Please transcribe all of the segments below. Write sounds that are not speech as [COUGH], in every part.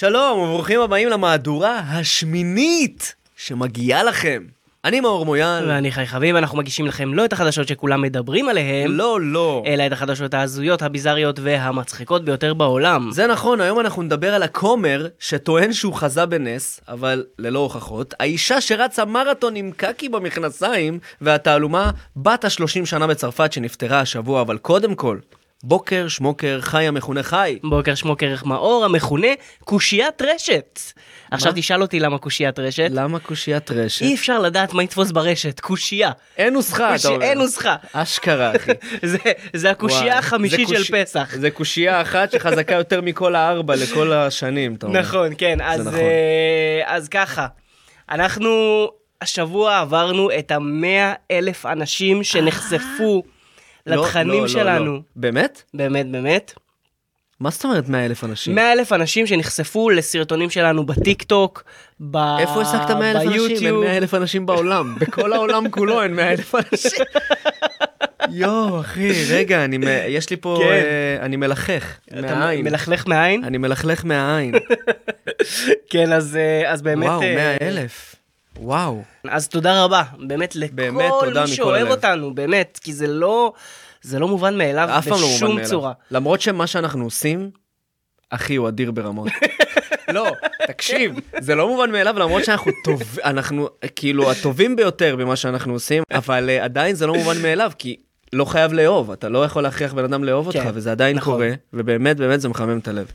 שלום וברוכים הבאים למהדורה השמינית שמגיעה לכם. אני מאור מויאל. ואני חי חביב, אנחנו מגישים לכם לא את החדשות שכולם מדברים עליהן, לא, לא. אלא את החדשות ההזויות, הביזריות והמצחיקות ביותר בעולם. זה נכון, היום אנחנו נדבר על הכומר שטוען שהוא חזה בנס, אבל ללא הוכחות, האישה שרצה מרתון עם קקי במכנסיים, והתעלומה בת ה-30 שנה בצרפת שנפטרה השבוע, אבל קודם כל, בוקר שמוקר חי המכונה חי. בוקר שמוקר מאור, המכונה קושיית רשת. עכשיו תשאל אותי למה קושיית רשת. למה קושיית רשת? אי אפשר לדעת מה יתפוס ברשת, קושייה. אין נוסחה, אתה אומר. אין נוסחה. אשכרה, אחי. [LAUGHS] זה- זה הקושייה החמישית זה של קוש- פסח. זה קושייה אחת שחזקה [LAUGHS] יותר מכל הארבע לכל השנים, אתה אומר. נכון, כן, אז, נכון. אה, אז ככה, אנחנו השבוע עברנו את המאה אלף אנשים שנחשפו לתכנים לא, שלנו. לא. באמת? באמת, באמת. מה זאת אומרת 100 אלף אנשים? 100 אלף אנשים שנחשפו לסרטונים שלנו בטיק טוק, ב... איפה השגת 100 אלף אנשים? אין ביוטיוב. 100 אלף אנשים בעולם. [LAUGHS] בכל העולם כולו אין 100 אלף אנשים. יואו, אחי, רגע, אני, יש לי פה, כן. אה, אני מלחך אתה מהעין. מלכלך מהעין? אני מלכלך מהעין. [LAUGHS] כן, אז, אה, אז באמת... וואו, אה, 100 אלף. וואו. אז תודה רבה, באמת, באמת, לכל תודה מי שאוהב הלב. אותנו, באמת, כי זה לא, זה לא מובן מאליו אף פעם לא מובן בשום מאליו. צורה. למרות שמה שאנחנו עושים, אחי, הוא אדיר ברמות. [LAUGHS] לא, תקשיב, זה לא מובן מאליו, למרות שאנחנו טוב, אנחנו כאילו הטובים ביותר במה שאנחנו עושים, אבל uh, עדיין זה לא מובן מאליו, כי לא חייב לאהוב, אתה לא יכול להכריח בן אדם לאהוב אותך, כן, וזה עדיין נכון. קורה, ובאמת, באמת זה מחמם את הלב.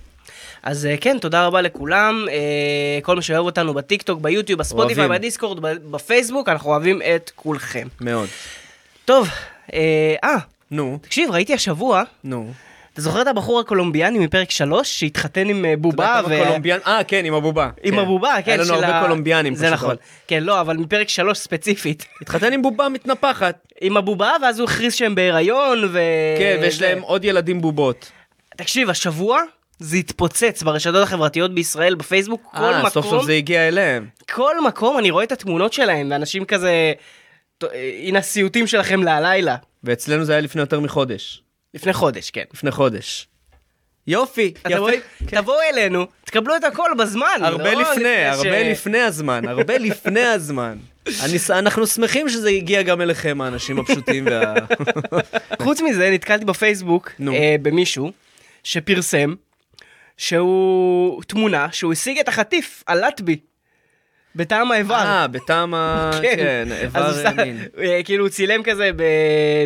אז אה, כן, תודה רבה לכולם, אה, כל מי שאוהב אותנו בטיקטוק, ביוטיוב, בספוטיפיי. בדיסקורד, בפייסבוק, אנחנו אוהבים את כולכם. מאוד. טוב, אה, אה, נו, תקשיב, ראיתי השבוע, נו. אתה זוכר את הבחור הקולומביאני מפרק 3 שהתחתן עם בובה? אתה יודע כמה קולומביאן, אה, כן, עם הבובה. עם כן. הבובה, כן, היה לנו הרבה קולומביאנים. זה. נכון. כן, לא, אבל מפרק 3 ספציפית. [LAUGHS] התחתן עם בובה מתנפחת. עם הבובה, ואז הוא הכריז שהם בהיריון, ו... כן, ויש. להם עוד ילדים בובות. תקשיב, השבוע זה התפוצץ ברשתות החברתיות בישראל, בפייסבוק, כל אה, מקום. סוף סוף זה הגיע אליהם. כל מקום אני רואה את התמונות שלהם, ואנשים כזה, "ט- אה, הנה הסיוטים שלכם להלילה. ואצלנו זה היה לפני יותר מחודש. לפני חודש, כן. לפני חודש. יופי, יפה. כן. תבואו אלינו, תקבלו את הכל בזמן. הרבה לא לפני, ש- הרבה לפני הזמן, הרבה [LAUGHS] לפני הזמן. אני, אנחנו שמחים שזה הגיע גם אליכם, האנשים הפשוטים וה... [LAUGHS] חוץ מזה, נתקלתי בפייסבוק. אה, במישהו שפרסם שהוא תמונה שהוא השיג את החטיף הלטבי בטעם האיבר. אה, בטעם ה... [LAUGHS] כן, הוא איבר מין. אה, כאילו הוא צילם כזה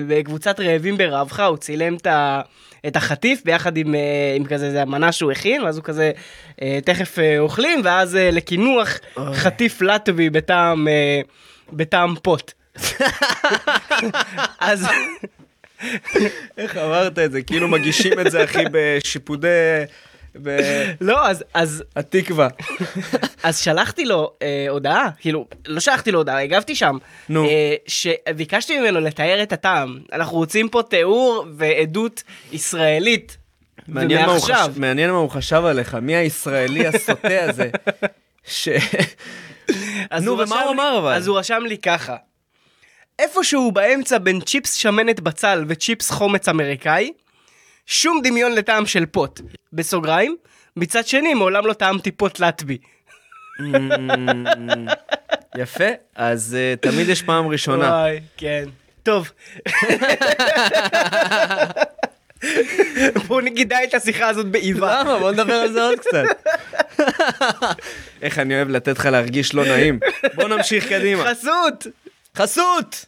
בקבוצת רעבים ברעבך, הוא צילם את ה... את החטיף ביחד עם, אה, עם כזה זה המנה שהוא הכין, ואז הוא כזה אה, תכף אוכלים, ואז לקינוח אוי. חטיף לטבי בטעם, בטעם פוט. [LAUGHS] אז איך אמרת את זה? כאילו מגישים את זה, אחי, בשיפודי... לא, אז, אז, התקווה. אז שלחתי לו אה, הודעה, כאילו, לא שלחתי לו הודעה, הגבתי שם, נו. אה, שביקשתי ממנו לתאר את הטעם. אנחנו רוצים פה תיאור ועדות ישראלית. מעניין מה. חשב, מעניין מה הוא חשב עליך, מי הישראלי הסוטה הזה. ש... נו, ומה הוא אמר אבל? אז הוא רשם לי ככה. איפשהו באמצע בין צ'יפס שמנת בצל וצ'יפס חומץ אמריקאי, שום דמיון לטעם של פוט. בסוגריים, מצד שני מעולם לא טעמתי פוט לטבי. [LAUGHS] יפה, אז אה, תמיד יש פעם ראשונה. וואי, כן. טוב. בואו נגידה את השיחה הזאת באיבה. למה? בוא נדבר על זה עוד קצת. [LAUGHS] איך אני אוהב לתת לך להרגיש לא נעים. בוא נמשיך קדימה. חסות! חסות!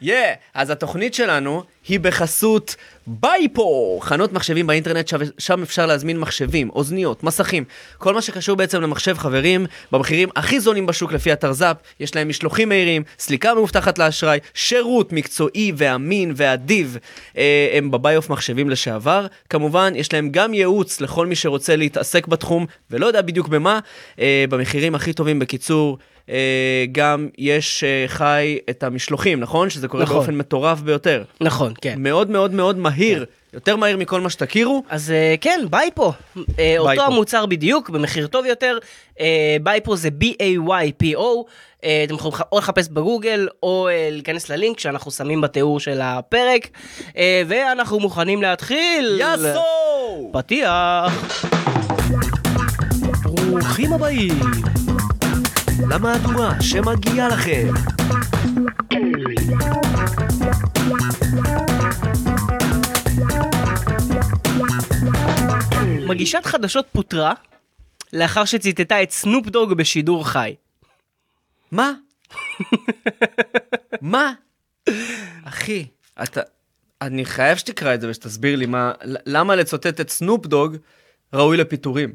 יא! Yeah. אז התוכנית שלנו היא בחסות בייפו, חנות מחשבים באינטרנט, שם, שם אפשר להזמין מחשבים, אוזניות, מסכים, כל מה שקשור בעצם למחשב חברים, במחירים הכי זולים בשוק לפי אתר זאפ, יש להם משלוחים מהירים, סליקה מאובטחת לאשראי, שירות מקצועי ואמין ואדיב, אה, הם בביוף מחשבים לשעבר, כמובן יש להם גם ייעוץ לכל מי שרוצה להתעסק בתחום ולא יודע בדיוק במה, אה, במחירים הכי טובים בקיצור. אה, גם יש אה, חי את המשלוחים, נכון? שזה קורה נכון. באופן מטורף ביותר. נכון, כן. מאוד מאוד מאוד מהיר, יותר מהיר מכל מה שתכירו. אז אה, כן, בייפו. אה, אותו. המוצר בדיוק, במחיר טוב יותר. אה, בייפו זה B-A-Y-P-O. אתם יכולים או לחפש בגוגל, או להיכנס ללינק שאנחנו שמים בתיאור של הפרק. ואנחנו מוכנים להתחיל. יאסו! פתיח. ברוכים הבאים למהדורה שמגיעה לכם. מגישת חדשות פוטרה לאחר שציטטה את סנופ דוג בשידור חי. מה? [LAUGHS] מה? אחי, אתה... אני חייב שתקרא את זה ושתסביר לי מה... למה לצטט את סנופ דוג ראוי לפיטורים.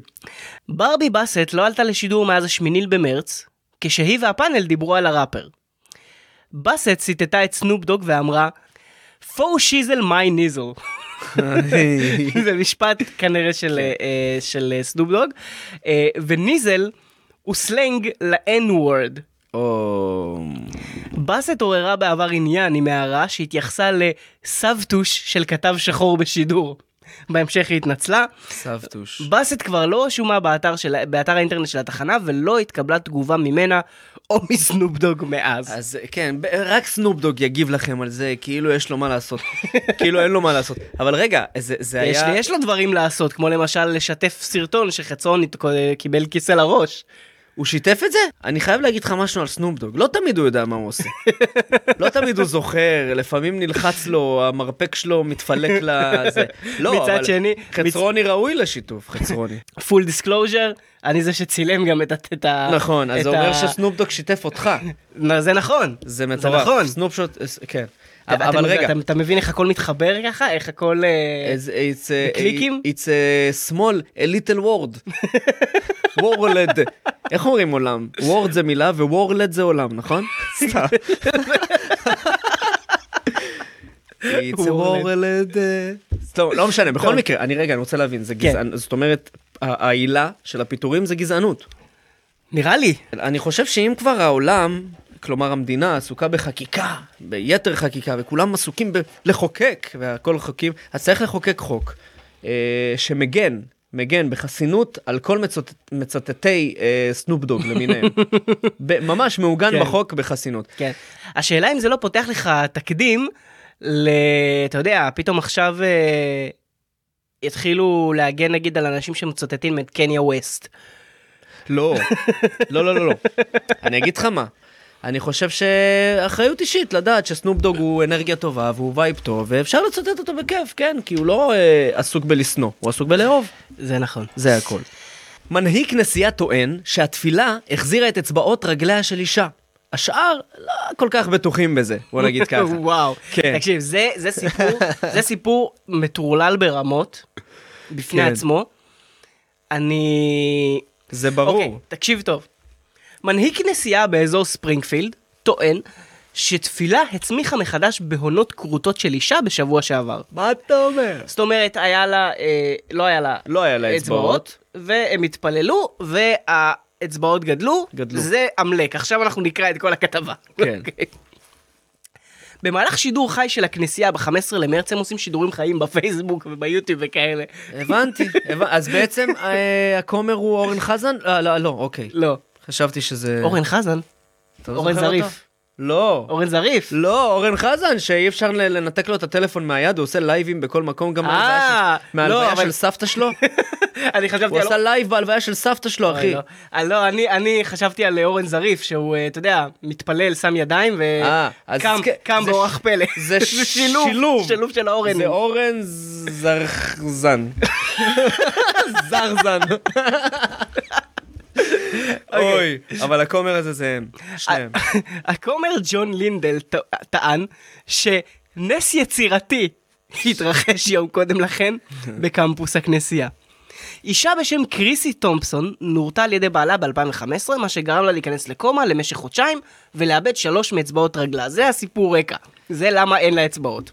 ברבי באסט לא עלתה לשידור מאז השמיני במרץ, כשהיא והפאנל דיברו על הראפר. באסט ציטטה את סנופ דוג ואמרה, fo shizzle my nizzle. זה משפט כנראה של, של אה, סנופ דוג, אה, ו nizzle הוא סלנג ל-N word. או... באסט עוררה בעבר עניין עם הערה שהתייחסה לסבתוש של כתב שחור בשידור. בהמשך היא התנצלה. סבתוש. באסט כבר לא רשומה באתר, של, באתר האינטרנט של התחנה ולא התקבלה תגובה ממנה או מסנופ דוג מאז. אז כן, רק סנופ דוג יגיב לכם על זה, כאילו יש לו מה לעשות. [LAUGHS] כאילו אין לו מה לעשות. אבל רגע, זה, זה יש, היה... לי, יש לו דברים לעשות, כמו למשל לשתף סרטון שחצרוני קיבל כיסא לראש. הוא שיתף את זה? אני חייב להגיד לך משהו על סנופ דוג. לא תמיד הוא יודע מה הוא עושה. [LAUGHS] לא תמיד הוא זוכר, לפעמים נלחץ לו, המרפק שלו מתפלק לזה. לא, מצד אבל שני, חצרוני ראוי לשיתוף, חצרוני. full disclosure, אני זה שצילם גם את, ה- את ה... נכון, אז זה אומר ה- שסנופ דוג שיתף אותך. [LAUGHS] זה נכון. זה מטורף. נכון. Snoop shot, כן. אבל רגע, אתה, אתה מבין איך הכל מתחבר ככה? איך הכל... אה, It's, it's, a, בקליקים? it's a small, a little word. world. [LAUGHS] איך אומרים עולם? word זה מילה ו world זה עולם, נכון? [LAUGHS] סתם. It's a וורלד. לא משנה, בכל. מקרה, אני רגע, אני רוצה להבין, זה כן. גזענות, זאת אומרת, העילה של הפיטורים זה גזענות. נראה לי. אני חושב שאם כבר העולם, כלומר המדינה, עסוקה בחקיקה, ביתר חקיקה, וכולם עסוקים בלחוקק, והכל חוקים, אז צריך לחוקק חוק אה, שמגן, מגן בחסינות על כל מצוט, מצטטי אה, סנופ דוג למיניהם. [LAUGHS] ב- ממש מעוגן כן. בחוק בחסינות. כן. השאלה אם זה לא פותח לך תקדים ל... אתה יודע, פתאום עכשיו אה, יתחילו להגן נגיד על אנשים שמצטטים את קניה ווסט. לא, לא, לא, לא, לא. אני אגיד לך מה. אני חושב שאחריות אישית לדעת שסנופ דוג הוא אנרגיה טובה והוא vibe טוב ואפשר לצטט אותו בכיף, כן, כי הוא לא אה, עסוק בלשנוא, הוא עסוק בלאהוב. זה נכון. זה הכל. מנהיג כנסייה טוען שהתפילה החזירה את אצבעות רגליה של אישה. השאר לא כל כך בטוחים בזה, בוא נגיד [LAUGHS] ככה. וואו. כן. תקשיב, זה, זה סיפור, [LAUGHS] זה סיפור מטורלל ברמות, בפני כן. עצמו. אני... זה ברור. אוקיי, תקשיב טוב. מנהיג כנסייה באזור ספרינגפילד טוען שתפילה הצמיחה מחדש בהונות כרותות של אישה בשבוע שעבר. מה אתה אומר? זאת אומרת, היה לה, אה, לא היה לה לא היה לה אצבעות. והם התפללו, והאצבעות גדלו. גדלו. זה עמלק. עכשיו אנחנו נקרא את כל הכתבה. כן. אוקיי. במהלך שידור חי של הכנסייה ב-15 למרץ הם עושים שידורים חיים בפייסבוק וביוטיוב וכאלה. הבנתי, הבנ- אז בעצם אה, הכומר הוא אורן חזן? לא, לא, לא, אוקיי. לא. חשבתי שזה... אורן חזן. לא אורן זריף. לא. אורן זריף. לא, אורן חזן, שאי אפשר לנתק לו את הטלפון מהיד, הוא עושה לייבים בכל מקום, גם אה, של- לא, אבל- של סבתא שלו. [LAUGHS] אני חשבתי הוא על... עשה live בהלוויה של סבתא שלו, אחי. לא. אה, לא, אני, חשבתי על אורן זריף, שהוא, אה, אתה יודע, מתפלל, שם ידיים, אה, וקם כן, באורח פלא. [LAUGHS] זה שילוב, שילוב. שילוב של האורן. זה אורן זרחזן. [LAUGHS] זרזן. אוי, אבל הכומר הזה זה הם, שניהם. הכומר ג'ון לינדל טען שנס יצירתי התרחש יום קודם לכן בקמפוס הכנסייה. אישה בשם קריסי תומפסון נורתה על ידי בעלה ב-2015, מה שגרם לה להיכנס לקומה למשך חודשיים ולאבד שלוש מאצבעות רגלה. זה הסיפור רקע. זה למה אין לה אצבעות.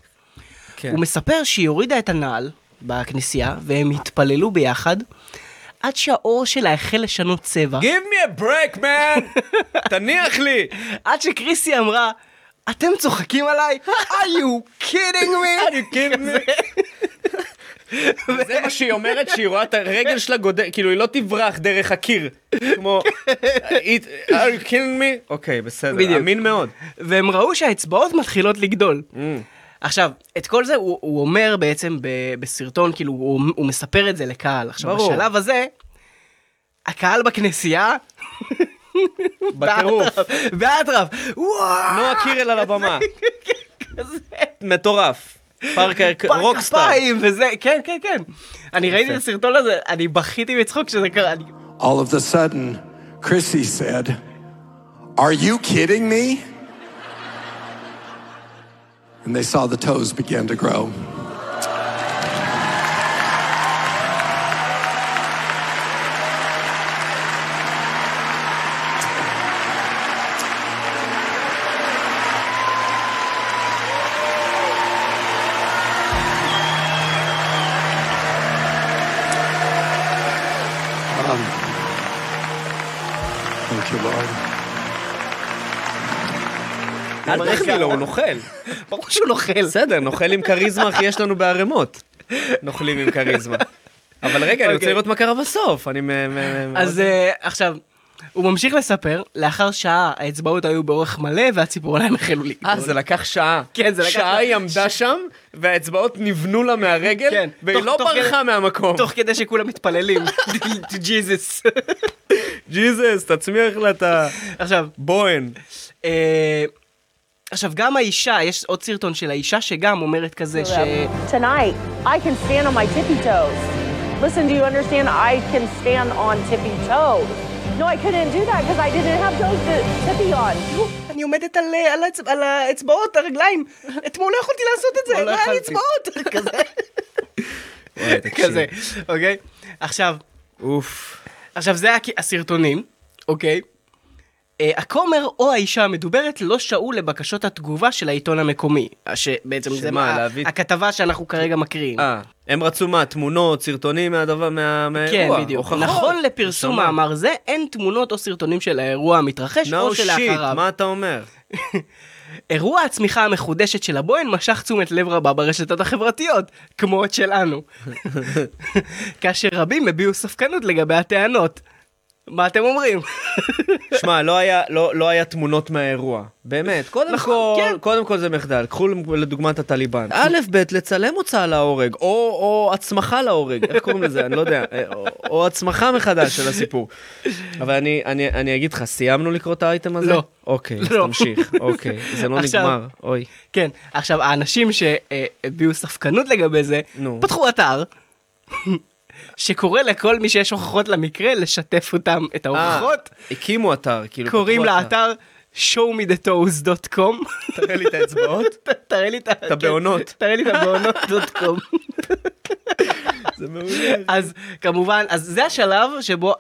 כן. הוא מספר שהיא הורידה את הנעל בכנסייה והם התפללו ביחד עד שהאור שלה החל לשנות צבע. Give me a break, man! [LAUGHS] תניח לי! עד שקריסי אמרה, אתם צוחקים עליי? are you kidding me? Are you kidding me? זה מה שהיא אומרת שהיא רואה את הרגל שלה גודל, כאילו היא לא תברח דרך הקיר. כמו, "It- are you kidding me? אוקיי, בסדר. אמין מאוד. והם ראו שהאצבעות מתחילות לגדול. עכשיו, את כל זה הוא, הוא אומר בעצם ב, בסרטון, כאילו הוא, הוא מספר את זה לקהל. עכשיו, ברור. בשלב הזה, הקהל בכנסייה, בטירוף. באטרף, וואו, נועה קירל על הבמה. [LAUGHS] כזה. מטורף. פארקר, רוקסטאר. כפיים וזה, כן, כן, כן. אני ראיתי את הסרטון הזה, אני בכיתי מצחוק שזה קרה. אני- All of a sudden, Chrissy said, Are you kidding me? And they saw the toes begin to grow. אל תחמיא לו, הוא נוכל. ברור שהוא נוכל. בסדר, נוכל עם כריזמה, אחי, יש לנו בערימות. נוכלים עם כריזמה. אבל רגע, אני רוצה אוקיי. לראות מה קרה בסוף. אני... אז אה, עכשיו, הוא ממשיך לספר, לאחר שעה האצבעות היו באורך מלא והציפורניים החלו לגדול. אה, זה לקח שעה. כן, זה לקח שעה. היא עמדה שם, והאצבעות נבנו לה מהרגל, כן, והיא תוך- לא תוך ברחה כדי- מהמקום. תוך כדי שכולם מתפללים, [LAUGHS] [LAUGHS] Jesus. ג'יזוס, תצמיח לה את עכשיו, הבוהן. עכשיו גם האישה, יש עוד סרטון של האישה שגם אומרת כזה ש... Tonight, I can stand on my tippy toes. Listen, do you understand? I can stand on tippy toes. No, I couldn't do that because I didn't have toes to tippy on. אני עומדת על, אה, על, האצ- על האצבעות, הרגליים. אתמול לא יכולתי לעשות את זה, לא לא היה לי. אצבעות. [LAUGHS] כזה. כזה, אוקיי? עכשיו, אוף. עכשיו זה הסרטונים, אוקיי? אה, הכומר או האישה המדוברת לא שעו לבקשות התגובה של העיתון המקומי. שבעצם זה מה, להביא- הכתבה שאנחנו כרגע מקריאים. אה, הם רצו מה, תמונות, סרטונים מהדבר, מה- כן, מהאירוע? בדיוק. הוכחות. נכון לפרסום. מאמר זה, אין תמונות או סרטונים של האירוע המתרחש או No שלאחריו. shit, מה אתה אומר? [LAUGHS] אירוע הצמיחה המחודשת של הבוהן משך תשומת לב רבה ברשתות החברתיות, כמו את שלנו. [LAUGHS] [LAUGHS] כאשר רבים הביעו ספקנות לגבי הטענות. מה אתם אומרים? שמע, לא לא, לא היה תמונות מהאירוע. באמת, קודם נכון, כל, כן. קודם כל זה מחדל. קחו לדוגמת הטליבן. א', ב', לצלם הוצאה להורג, או, או הצמחה להורג, איך קוראים לזה? אני לא יודע. או, או הצמחה מחדש של הסיפור. אבל אני, אני, אני אגיד לך, סיימנו לקרוא את האייטם הזה? לא. אוקיי, אז לא. תמשיך. אוקיי, זה לא עכשיו- נגמר. אוי. כן, עכשיו האנשים שהביעו ספקנות לגבי זה, נו. פתחו אתר. שקורא לכל מי שיש הוכחות למקרה לשתף אותם את ההוכחות, אה, הקימו אתר, כאילו. קוראים לאתר showmethetoes.com. תראה לי את האצבעות. [LAUGHS] תראה לי את הבעונות. כן, תראה לי את הבעונות.com. [LAUGHS] זה מעולה. אז כמובן, אז זה השלב שבו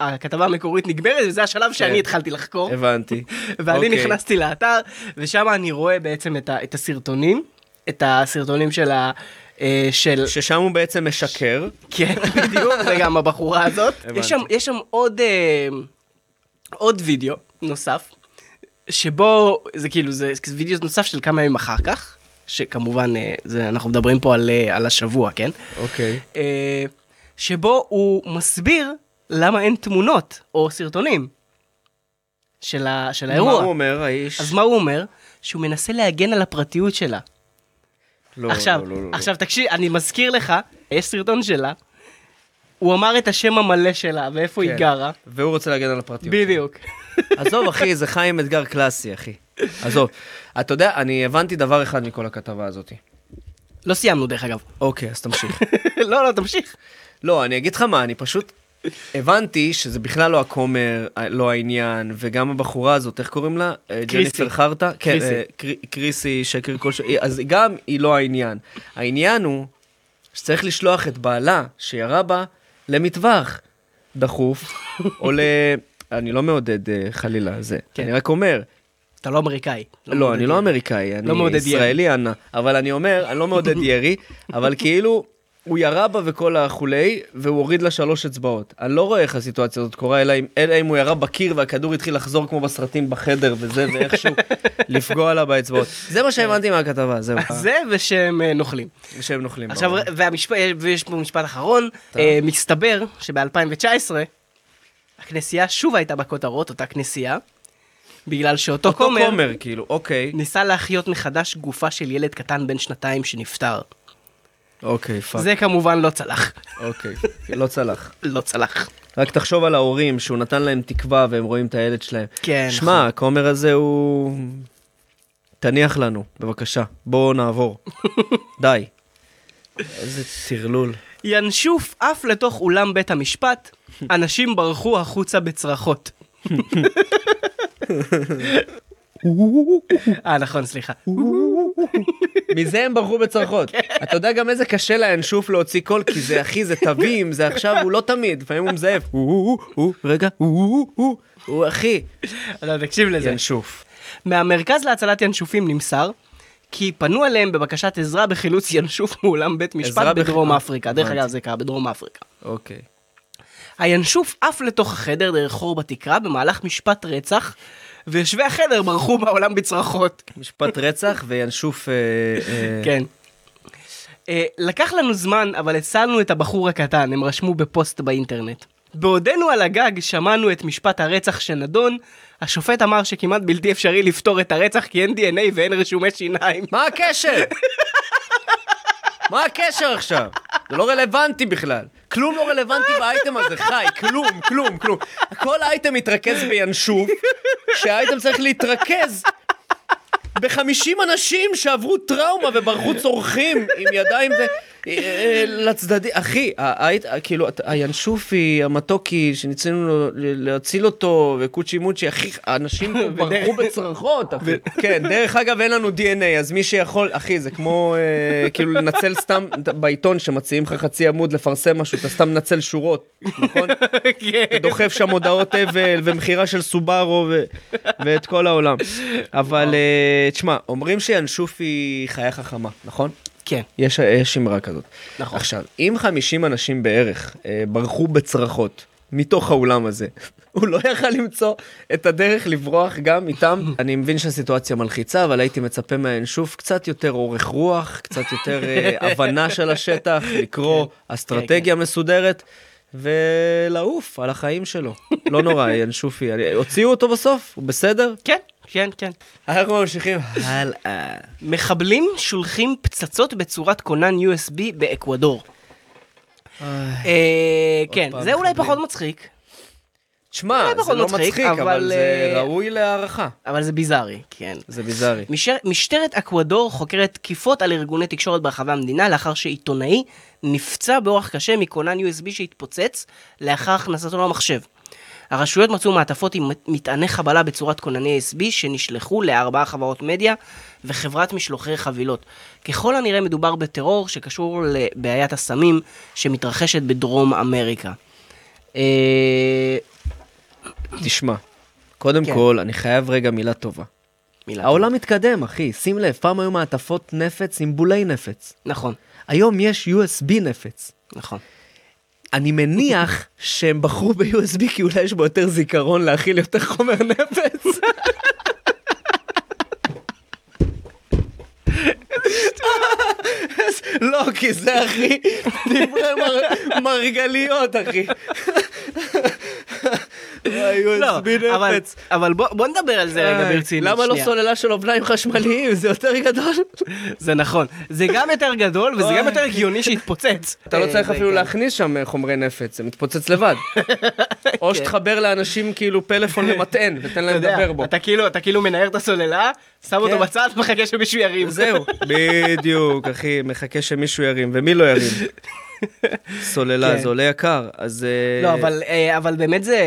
הכתבה המקורית נגמרת, וזה השלב שאני התחלתי לחקור. הבנתי. [LAUGHS] ואני אוקיי. נכנסתי לאתר, ושם אני רואה בעצם את הסרטונים, את הסרטונים של ה... אה, של... ששם הוא בעצם משקר. כן, [LAUGHS] בדיוק, וגם הבחורה הזאת. יש שם, יש שם עוד, אה, עוד וידאו נוסף, שבו, זה כאילו, זה וידאו נוסף של כמה ימים אחר כך, שכמובן, אה, זה, אנחנו מדברים פה על, על השבוע, כן? אוקיי. אה, שבו הוא מסביר למה אין תמונות או סרטונים של, ה, של מה האירוע. הוא אומר, האיש? אז מה הוא אומר? שהוא מנסה להגן על הפרטיות שלה. לא, עכשיו, לא, לא, לא. עכשיו תקשיב, אני מזכיר לך, יש סרטון שלה, הוא אמר את השם המלא שלה ואיפה היא כן. גרה. והוא רוצה להגן על הפרטיות. בדיוק. [LAUGHS] עזוב, אחי, זה חיים אתגר קלאסי, אחי. עזוב. אתה יודע, אני הבנתי דבר אחד מכל הכתבה הזאת. לא סיימנו דרך אגב. אוקיי, אז תמשיך. [LAUGHS] לא, לא, תמשיך. לא, אני אגיד לך מה, אני פשוט הבנתי שזה בכלל לא הכומר, לא העניין, וגם הבחורה הזאת, איך קוראים לה? אה, ג'ניפר חרטה? כן, קריסי. אה, קריסי, שקר כל ש... אז גם היא לא העניין. העניין הוא שצריך לשלוח את בעלה, שירה בה, למטווח דחוף, או ל... [LAUGHS] אני לא מעודד אה, חלילה זה, כן. אני רק אומר, אתה לא אמריקאי. לא, מעודד אני לא ירי. אמריקאי, אני לא. ישראלי ענה, אבל אני אומר, אני לא מעודד ירי, אבל כאילו, הוא ירה בה וכל הכולי, והוא הוריד לה שלוש אצבעות. אני לא רואה איך הסיטואציה הזאת קורה, אלא אם, אלא אם הוא ירה בקיר והכדור התחיל לחזור כמו בסרטים בחדר וזה, ואיכשהו [LAUGHS] לפגוע לה באצבעות. זה מה שהבנתי מהכתבה, זהו. זה ושהם אה, נוכלים. שהם נוכלים. עכשיו, ברור. והמשפט, ויש פה משפט אחרון, אה, מסתבר שב-2019, הכנסייה שוב הייתה בכותרות, אותה כנסייה, בגלל שאותו אותו כומר כומר, כאילו, אוקיי, ניסה להחיות מחדש גופה של ילד קטן בן שנתיים שנפטר. אוקיי, fuck. זה כמובן לא צלח. אוקיי, לא צלח. [LAUGHS] לא צלח. רק תחשוב על ההורים שהוא נתן להם תקווה והם רואים את הילד שלהם. כן, שמע, הכומר הזה הוא... תניח לנו, בבקשה. בואו נעבור. [LAUGHS] די. איזה טרלול. ינשוף עף לתוך אולם בית המשפט, [LAUGHS] אנשים ברחו החוצה בצרחות. אה, נכון, סליחה. מזה הם ברחו בצרחות. אתה יודע גם איזה קשה לינשוף להוציא קול, כי זה אחי, זה תווים, זה עכשיו, הוא לא תמיד, לפעמים הוא מזייף. רגע, הוא, אחי. לא, תקשיב לזה. ינשוף. מהמרכז להצלת ינשופים נמסר כי פנו אליהם בבקשת עזרה בחילוץ ינשוף מאולם בית משפט בח- בדרום אה, אפריקה. דרך. אגב, זה קרה בדרום אפריקה. אוקיי. הינשוף עף לתוך החדר דרך חור בתקרה במהלך משפט רצח, ויושבי החדר ברחו מהעולם בצרחות. משפט רצח וינשוף... אה, אה, כן. אה, לקח לנו זמן, אבל הצלנו את הבחור הקטן, הם רשמו בפוסט באינטרנט. בעודנו על הגג שמענו את משפט הרצח שנדון, השופט אמר שכמעט בלתי אפשרי לפתור את הרצח כי אין DNA ואין רשומי שיניים. מה הקשר? מה הקשר עכשיו? זה לא רלוונטי בכלל. כלום לא רלוונטי באייטם הזה, חי, כלום, כלום, כלום. כל האייטם מתרכז בינשוף, שהאייטם צריך להתרכז בחמישים אנשים שעברו טראומה וברחו צורכים עם ידיים ו... אה, לצדדים, אחי, היית, כאילו, הינשופי, המתוקי, שניסינו להציל אותו, וקוצ'י מוצ'י, אחי, האנשים פה [LAUGHS] ברחו בצרחות, אחי. כן, דרך אגב, אין לנו DNA, אז מי שיכול, אחי, זה כמו, אה, כאילו, לנצל סתם, בעיתון שמציעים לך חצי עמוד לפרסם משהו, אתה סתם מנצל שורות, נכון? [LAUGHS] אתה דוחף שם הודעות אבל ומכירה של סובארו ואת כל העולם. אבל אה, תשמע, אומרים שינשוף היא חיה חכמה, נכון? כן. יש, יש אמרה כזאת. נכון. עכשיו, אם 50 אנשים בערך אה, ברחו בצרחות מתוך האולם הזה, [LAUGHS] הוא לא יכל למצוא את הדרך לברוח גם איתם. [LAUGHS] אני מבין שהסיטואציה מלחיצה, אבל הייתי מצפה מהינשוף קצת יותר אורך רוח, קצת יותר אה, [LAUGHS] הבנה של השטח, לקרוא אסטרטגיה מסודרת. ולעוף על החיים שלו. לא נורא, ינשופי. הוציאו אותו בסוף? הוא בסדר? כן, כן, כן. אנחנו ממשיכים הלאה. מחבלים שולחים פצצות בצורת כונן USB באקוודור. אה, כן, זה אולי. פחות מצחיק, תשמע, אולי זה לא מצחיק, אבל זה אה, ראוי להערכה. אבל זה ביזארי, כן. זה ביזארי. משטרת אקוודור חוקרת תקיפות על ארגוני תקשורת ברחבי המדינה לאחר שעיתונאי נפצע באורח קשה מכונן USB שהתפוצץ לאחר הכנסתו למחשב. הרשויות מצאו מעטפות עם מטעני חבלה בצורת כונני USB שנשלחו לארבעה חברות מדיה וחברת משלוחי חבילות. ככל הנראה מדובר בטרור שקשור לבעיית הסמים שמתרחשת בדרום אמריקה. אה, תשמע, קודם כן. כל, אני חייב רגע מילה טובה. מילה העולם מתקדם, אחי. שים לב, פעם היו מעטפות נפץ עם בולי נפץ. נכון, היום יש USB נפץ. נכון. אני מניח שהם בחרו ב-USB כי אולי יש בו יותר זיכרון להכיל יותר חומר נפץ. לא, כי זה אחי, דברי מר- מרגליות, אחי. לא, USB אבל, בוא, בוא נדבר על זה רגע ברצינות. למה לא שנייה. סוללה של אופניים חשמליים? זה יותר גדול. זה נכון. זה גם יותר גדול וזה גם. יותר הגיוני שיתפוצץ. אתה לא אה, צריך אפילו. להכניס שם אה, חומרי נפץ, זה מתפוצץ לבד. [LAUGHS] או כן. שתחבר לאנשים כאילו פלאפון למטען, ותן אתה להם יודע, לדבר בו. אתה כאילו, אתה כאילו מנער את הסוללה, שם אותו כן. בצד ומחכה שמישהו ירים. זהו, [LAUGHS] בדיוק, אחי, מחכה שמישהו ירים, ומי לא ירים? [LAUGHS] סוללה, כן. זה עולה יקר, אז... אה, לא, אבל, אה, אבל באמת זה,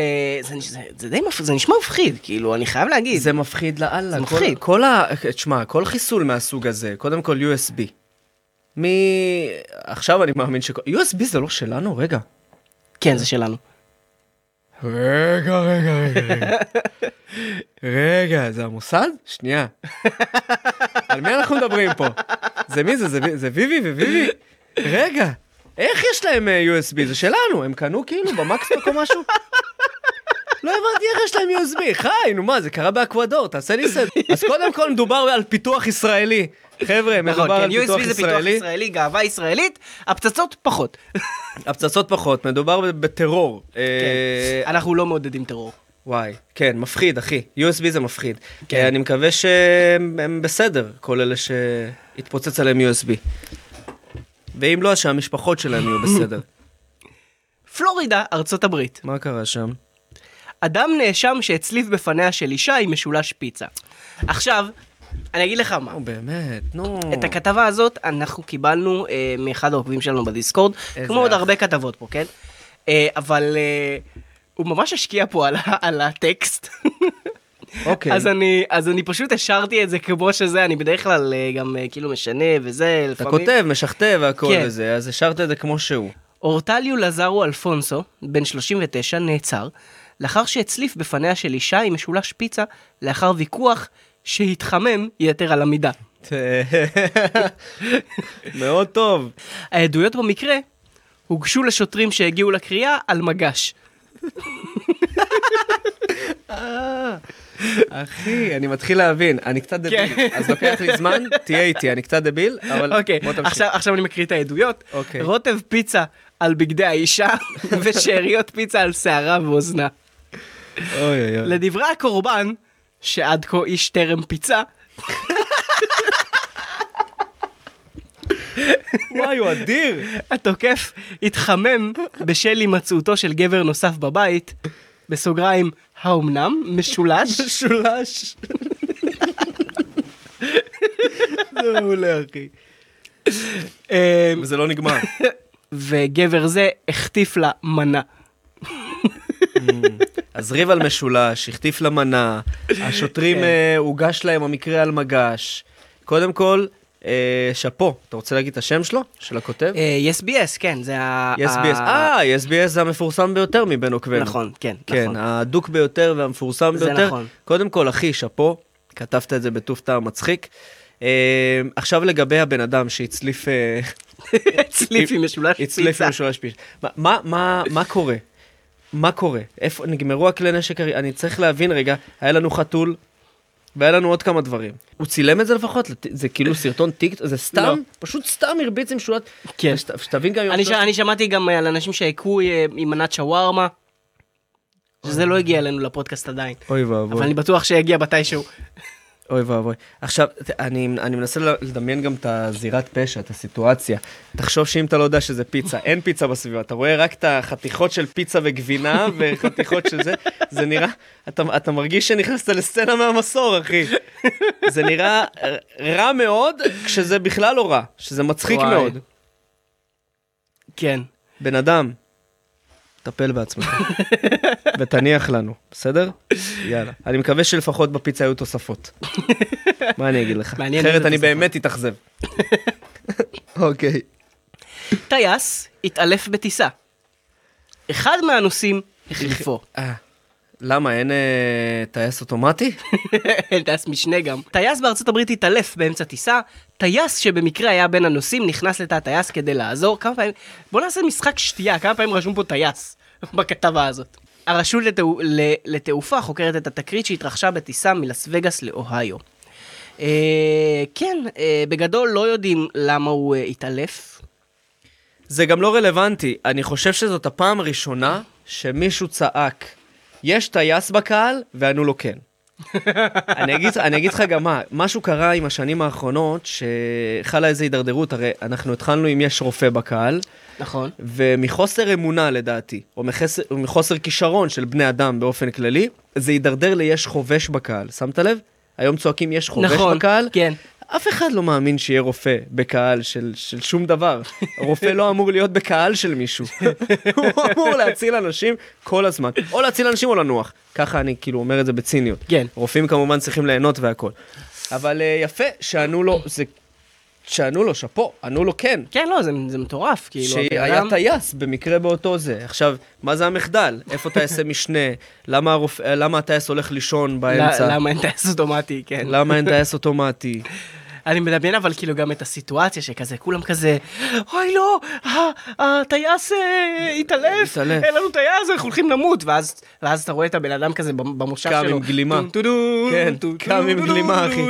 זה, זה, זה די מפ... זה נשמע מפחיד, כאילו, אני חייב להגיד. זה מפחיד לאללה. זה כל- מפחיד. כל ה... תשמע, כל חיסול מהסוג הזה, קודם כל USB. מ... עכשיו אני מאמין ש... USB זה לא שלנו? רגע. כן, זה שלנו. רגע, רגע, רגע, רגע. רגע, זה המוסד? שנייה. על מי אנחנו מדברים פה? זה מי זה? זה, זה ויבי וויבי? רגע, איך יש להם אה, USB? זה שלנו, הם קנו כאילו במקסטוק או משהו? לא הבנתי איך יש להם USB, חי, נו מה, זה קרה באקוודור, תעשה לי סדר. אז קודם כל מדובר על פיתוח ישראלי. חבר'ה, נכון, מדובר כן, על פיתוח USB זה פיתוח ישראלי. ישראלי, גאווה ישראלית, הפצצות פחות. הפצצות פחות, מדובר בטרור. אה, אנחנו לא מעודדים טרור. וואי, כן, מפחיד, אחי. USB זה מפחיד. כן. כן. אני מקווה שהם הם בסדר, כל אלה שהתפוצץ עליהם USB. ואם לא, אז שהמשפחות שלהם יהיו בסדר. [LAUGHS] פלורידה, ארצות הברית. מה קרה שם? אדם נאשם שהצליף בפניה של אישה עם משולש פיצה. עכשיו, אני אגיד לך מה. נו, באמת, נו. את הכתבה הזאת אנחנו קיבלנו אה, מאחד העוקבים שלנו בדיסקורד, כמו עוד אח. הרבה כתבות פה, כן? אה, אבל אה, הוא ממש השקיע פה על, על הטקסט. [LAUGHS] אוקיי. אז אני, אז אני פשוט השארתי את זה כמו שזה, אני בדרך כלל אה, גם אה, כאילו משנה וזה, אתה לפעמים. כותב, משכתב והכל כן. וזה, אז השארת את זה כמו שהוא. אורטליו לזרו אלפונסו, בן 39, נעצר, לאחר שהצליף בפניה של אישה עם משולש פיצה, לאחר ויכוח שהתחמם יתר על המידה. [LAUGHS] מאוד טוב. העדויות במקרה הוגשו לשוטרים שהגיעו לקריאה על מגש. [LAUGHS] אחי, אני מתחיל להבין, אני קצת דביל, כן. אז לוקח לי זמן, תהיה איתי, אני קצת דביל, אבל אוקיי, בוא תמשיך. עכשיו, אני מקריא את העדויות. אוקיי. רוטב פיצה על בגדי האישה [LAUGHS] ושאריות פיצה על שערה ואוזנה. לדברי הקורבן, שעד כה איש טרם פיצה, וואי, הוא אדיר. התוקף התחמם בשל הימצאותו של גבר נוסף בבית, בסוגריים, האומנם, משולש, [LAUGHS] משולש. זה מעולה, אחי. אה, וזה לא נגמר. וגבר זה החטיף לה מנה. אז ריב על משולש, החטיף למנה, השוטרים, כן. אה, הוגש להם המקרה על מגש. קודם כל, שאפו, אתה רוצה להגיד את השם שלו? של הכותב? יס בי אס, כן, זה ה... בי אס. אה, יס בי אס זה המפורסם ביותר מבין עוקבינו. נכון, כן, כן, נכון. ההדוק ביותר והמפורסם זה ביותר. נכון. קודם כל, אחי, שאפו, כתבת את זה בטוב טעם מצחיק. אה, עכשיו לגבי הבן אדם שהצליף... אה, [LAUGHS] הצליף עם משולש [LAUGHS] הצליף פיצה. עם משולש פיש. מה- מה- מה מה קורה? מה קורה? איפה נגמרו הכלי נשק? אני צריך להבין רגע, היה לנו חתול, והיה לנו עוד כמה דברים. הוא צילם את זה לפחות? זה כאילו סרטון טיק, זה סתם? לא. פשוט סתם הרביץ עם שולת... כן. שת- שתבין גם... אני, ש... אתה- אני שמעתי גם אה, על אנשים שהכו אה, עם מנת שווארמה, שזה לא הגיע אלינו לפודקאסט עדיין, אוי אבל ואבוי. אני בטוח שיגיע מתישהו. אוי ואבוי. עכשיו, אני, אני מנסה לדמיין גם את הזירת פשע, את הסיטואציה. תחשוב שאם אתה לא יודע שזה פיצה, [LAUGHS] אין פיצה בסביבה, אתה רואה רק את החתיכות של פיצה וגבינה [LAUGHS] וחתיכות של זה, זה נראה, אתה, אתה מרגיש שנכנסת לסצנה מהמסור, אחי. [LAUGHS] זה נראה רע מאוד, כשזה בכלל לא רע, שזה מצחיק וואי. מאוד. כן. בן אדם, טפל בעצמך, [LAUGHS] ותניח לנו, בסדר? יאללה. אני מקווה שלפחות בפיצה היו תוספות. [LAUGHS] מה אני אגיד לך? אחרת אני. באמת אתאכזב. [LAUGHS] אוקיי. טייס התעלף בטיסה. אחד מהנוסעים החליפו. אה, למה, אין אה, טייס אוטומטי? טייס משנה גם. טייס בארצות הברית התעלף באמצע טיסה, טייס שבמקרה היה בין הנוסעים נכנס לתא הטייס כדי לעזור. כמה פעמים, בוא נעשה משחק שתייה, כמה פעמים רשום פה טייס בכתבה הזאת. הרשות לתעו, לתעופה חוקרת את התקרית שהתרחשה בטיסה מלס וגאס לאוהיו. אה, כן, אה, בגדול לא יודעים למה הוא אה, התעלף. זה גם לא רלוונטי. אני חושב שזאת הפעם הראשונה שמישהו צעק, יש טייס בקהל? וענו לו כן. אני, אגיד, אני אגיד לך גם מה, משהו קרה עם השנים האחרונות שחלה איזו הידרדרות, הרי אנחנו התחלנו עם יש רופא בקהל, נכון. ומחוסר אמונה לדעתי, או מחסר, מחוסר כישרון של בני אדם באופן כללי, זה הידרדר ליש חובש בקהל, שמת לב? היום צועקים יש חובש נכון, בקהל, כן. אף אחד לא מאמין שיהיה רופא בקהל של, של שום דבר. רופא לא אמור להיות בקהל של מישהו. הוא אמור להציל אנשים כל הזמן. או להציל אנשים או לנוח. ככה אני כאילו אומר את זה בציניות. כן. רופאים כמובן צריכים ליהנות והכל. אבל uh, יפה שענו לו, זה... שענו לו, שאפו, ענו לו כן. כן, לא, זה, זה מטורף, כאילו. שהיה אדם- טייס במקרה באותו זה. עכשיו, מה זה המחדל? איפה טייסי משנה? למה, הרופ... למה הטייס הולך לישון באמצע? למה אין טייס אוטומטי, כן. למה אין טייס אוטומטי? אני מדמיין אבל כאילו גם את הסיטואציה שכזה, כולם כזה, אוי לא, הטייס אה, התעלף. אין לנו טייס, אנחנו הולכים למות, ואז אתה רואה את הבן אדם כזה במ- במושב קם שלו. עם גלימה. טו, טו, טו, כן, קם עם גלימה, אחי.